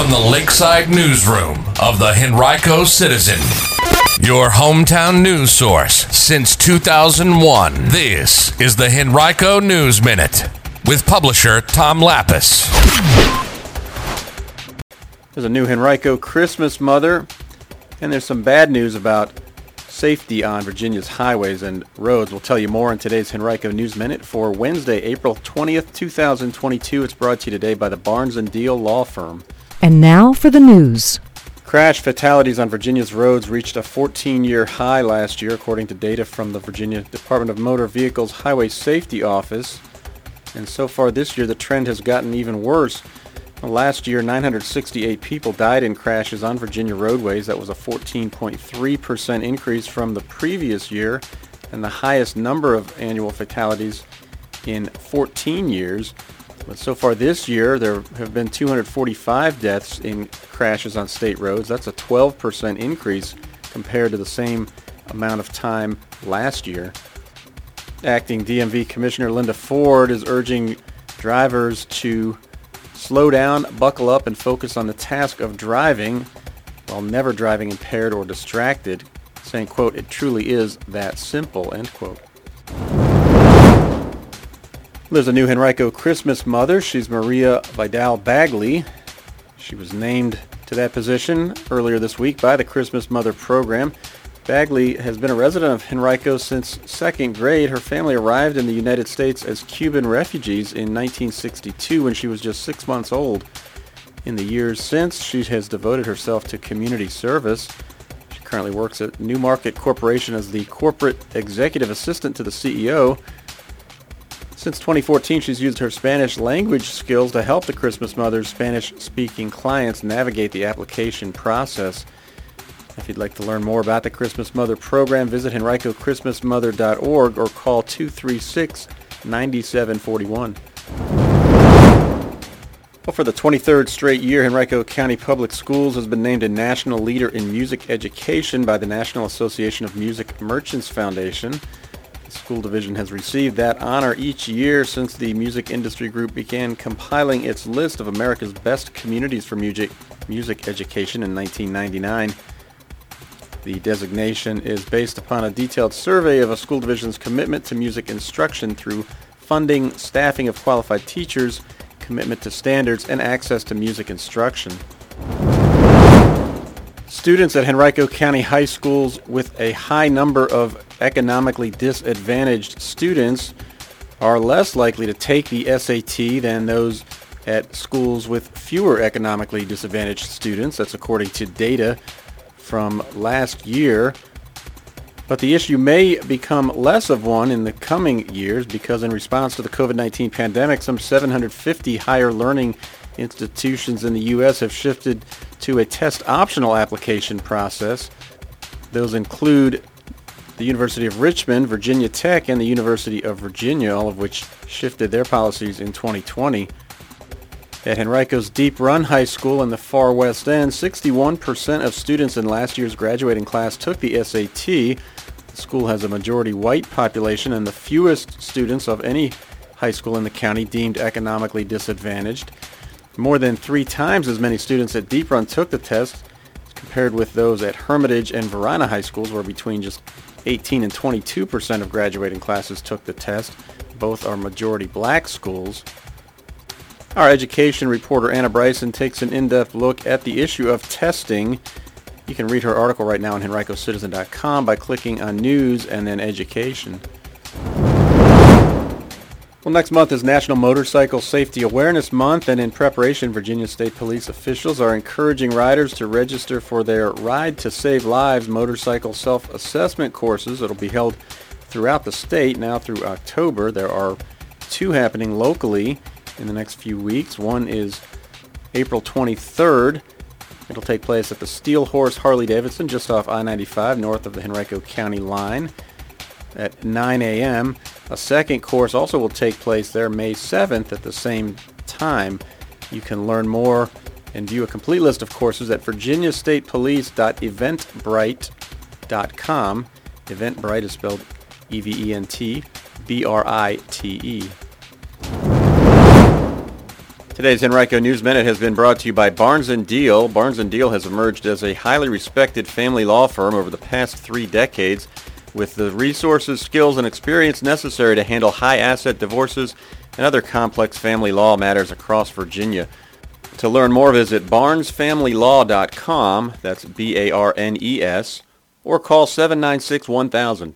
from the Lakeside Newsroom of the Henrico Citizen, your hometown news source since 2001. This is the Henrico News Minute with publisher Tom Lappas. There's a new Henrico Christmas mother, and there's some bad news about safety on Virginia's highways and roads. We'll tell you more in today's Henrico News Minute for Wednesday, April 20th, 2022. It's brought to you today by the Barnes & Diehl Law Firm. And now for the news. Crash fatalities on Virginia's roads reached a 14-year high last year, according to data from the Virginia Department of Motor Vehicles Highway Safety Office. And so far this year, the trend has gotten even worse. Last year, 968 people died in crashes on Virginia roadways. That was a 14.3% increase from the previous year and the highest number of annual fatalities in 14 years. But so far this year, there have been 245 deaths in crashes on state roads. That's a 12% increase compared to the same amount of time last year. Acting DMV Commissioner Linda Ford is urging drivers to Slow down, buckle up, and focus on the task of driving while never driving impaired or distracted, saying, quote, it truly is that simple, end quote. There's a new Henrico Christmas mother. She's Maria Vidal Bagley. She was named to that position earlier this week by the Christmas Mother program. Bagley has been a resident of Henrico since second grade. Her family arrived in the United States as Cuban refugees in 1962 when she was just six months old. In the years since, she has devoted herself to community service. She currently works at Newmarket Corporation as the corporate executive assistant to the CEO. Since 2014, she's used her Spanish language skills to help the Christmas Mother's Spanish-speaking clients navigate the application process. If you'd like to learn more about the Christmas Mother program, visit henricochristmasmother.org or call 236-9741. Well, for the 23rd straight year, Henrico County Public Schools has been named a national leader in music education by the National Association of Music Merchants Foundation. The school division has received that honor each year since the music industry group began compiling its list of America's best communities for music, music education in 1999. The designation is based upon a detailed survey of a school division's commitment to music instruction through funding, staffing of qualified teachers, commitment to standards, and access to music instruction. Students at Henrico County High Schools with a high number of economically disadvantaged students are less likely to take the SAT than those at schools with fewer economically disadvantaged students. That's according to data from last year. But the issue may become less of one in the coming years because in response to the COVID-19 pandemic, some 750 higher learning institutions in the U.S. have shifted to a test optional application process. Those include the University of Richmond, Virginia Tech, and the University of Virginia, all of which shifted their policies in 2020. At Henrico's Deep Run High School in the far west end, 61% of students in last year's graduating class took the SAT. The school has a majority white population and the fewest students of any high school in the county deemed economically disadvantaged. More than three times as many students at Deep Run took the test compared with those at Hermitage and Varina High Schools where between just 18 and 22% of graduating classes took the test. Both are majority black schools. Our education reporter Anna Bryson takes an in-depth look at the issue of testing. You can read her article right now on henricocitizen.com by clicking on News and then Education. Well, next month is National Motorcycle Safety Awareness Month, and in preparation, Virginia State Police officials are encouraging riders to register for their Ride to Save Lives motorcycle self-assessment courses. It'll be held throughout the state now through October. There are two happening locally in the next few weeks. One is April 23rd. It'll take place at the Steel Horse Harley Davidson just off I-95 north of the Henrico County line at 9 a.m. A second course also will take place there May 7th at the same time. You can learn more and view a complete list of courses at virginiastatepolice.eventbrite.com. Eventbrite is spelled E-V-E-N-T B-R-I-T-E. Today's Henrico News Minute has been brought to you by Barnes & Diehl. Barnes & Diehl has emerged as a highly respected family law firm over the past three decades with the resources, skills, and experience necessary to handle high asset divorces and other complex family law matters across Virginia. To learn more, visit barnesfamilylaw.com, that's B-A-R-N-E-S, or call 796-1000.